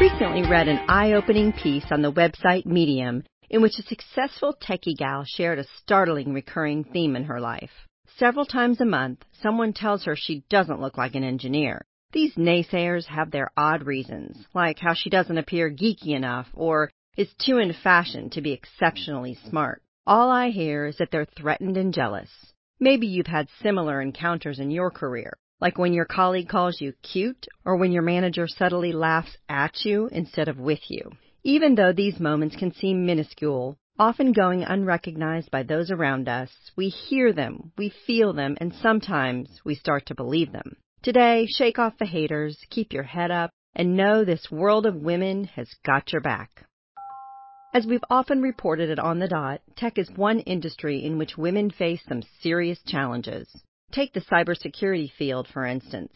recently read an eye opening piece on the website Medium in which a successful techie gal shared a startling recurring theme in her life. Several times a month, someone tells her she doesn't look like an engineer. These naysayers have their odd reasons, like how she doesn't appear geeky enough or is too in fashion to be exceptionally smart. All I hear is that they're threatened and jealous. Maybe you've had similar encounters in your career, like when your colleague calls you cute or when your manager subtly laughs at you instead of with you. Even though these moments can seem minuscule, often going unrecognized by those around us, we hear them, we feel them, and sometimes we start to believe them. Today, shake off the haters, keep your head up, and know this world of women has got your back. As we've often reported it On the Dot, tech is one industry in which women face some serious challenges. Take the cybersecurity field, for instance.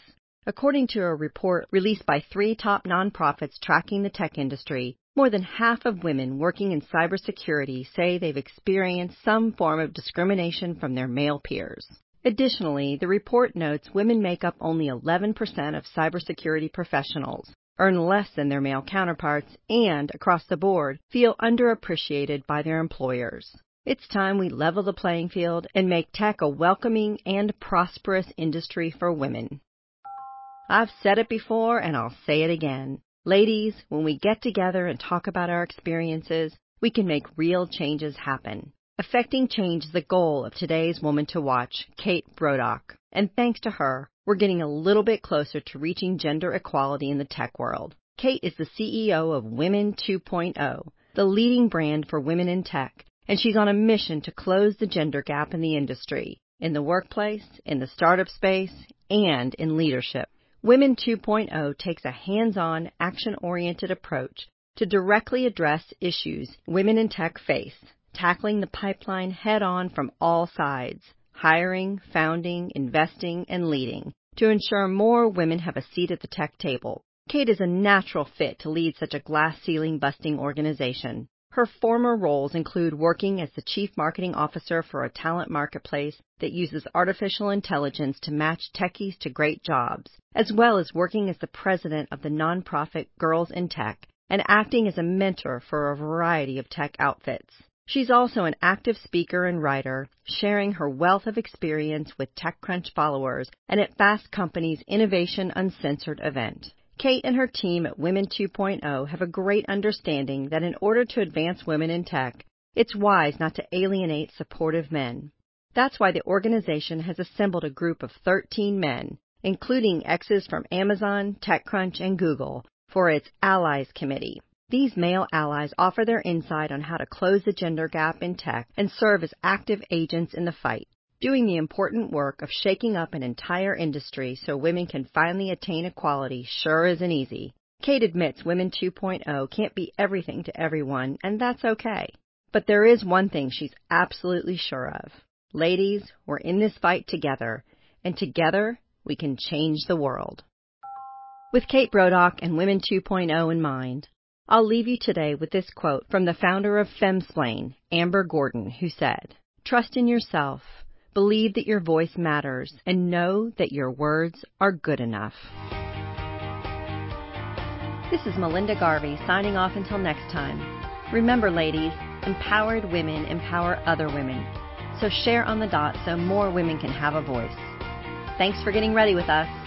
According to a report released by three top nonprofits tracking the tech industry, more than half of women working in cybersecurity say they've experienced some form of discrimination from their male peers. Additionally, the report notes women make up only 11% of cybersecurity professionals, earn less than their male counterparts, and, across the board, feel underappreciated by their employers. It's time we level the playing field and make tech a welcoming and prosperous industry for women. I've said it before and I'll say it again. Ladies, when we get together and talk about our experiences, we can make real changes happen. Affecting change is the goal of today's Woman to Watch, Kate Brodock. And thanks to her, we're getting a little bit closer to reaching gender equality in the tech world. Kate is the CEO of Women 2.0, the leading brand for women in tech, and she's on a mission to close the gender gap in the industry, in the workplace, in the startup space, and in leadership. Women 2.0 takes a hands-on, action-oriented approach to directly address issues women in tech face tackling the pipeline head on from all sides, hiring, founding, investing, and leading to ensure more women have a seat at the tech table. Kate is a natural fit to lead such a glass ceiling busting organization. Her former roles include working as the chief marketing officer for a talent marketplace that uses artificial intelligence to match techies to great jobs, as well as working as the president of the nonprofit Girls in Tech and acting as a mentor for a variety of tech outfits. She's also an active speaker and writer, sharing her wealth of experience with TechCrunch followers and at Fast Company's Innovation Uncensored event. Kate and her team at Women 2.0 have a great understanding that in order to advance women in tech, it's wise not to alienate supportive men. That's why the organization has assembled a group of 13 men, including exes from Amazon, TechCrunch, and Google, for its Allies Committee. These male allies offer their insight on how to close the gender gap in tech and serve as active agents in the fight, doing the important work of shaking up an entire industry so women can finally attain equality sure isn't easy. Kate admits Women 2.0 can't be everything to everyone, and that's okay. But there is one thing she's absolutely sure of. Ladies, we're in this fight together, and together we can change the world. With Kate Brodock and Women 2.0 in mind, I'll leave you today with this quote from the founder of Femsplain, Amber Gordon, who said, Trust in yourself, believe that your voice matters, and know that your words are good enough. This is Melinda Garvey signing off until next time. Remember, ladies, empowered women empower other women. So share on the dot so more women can have a voice. Thanks for getting ready with us.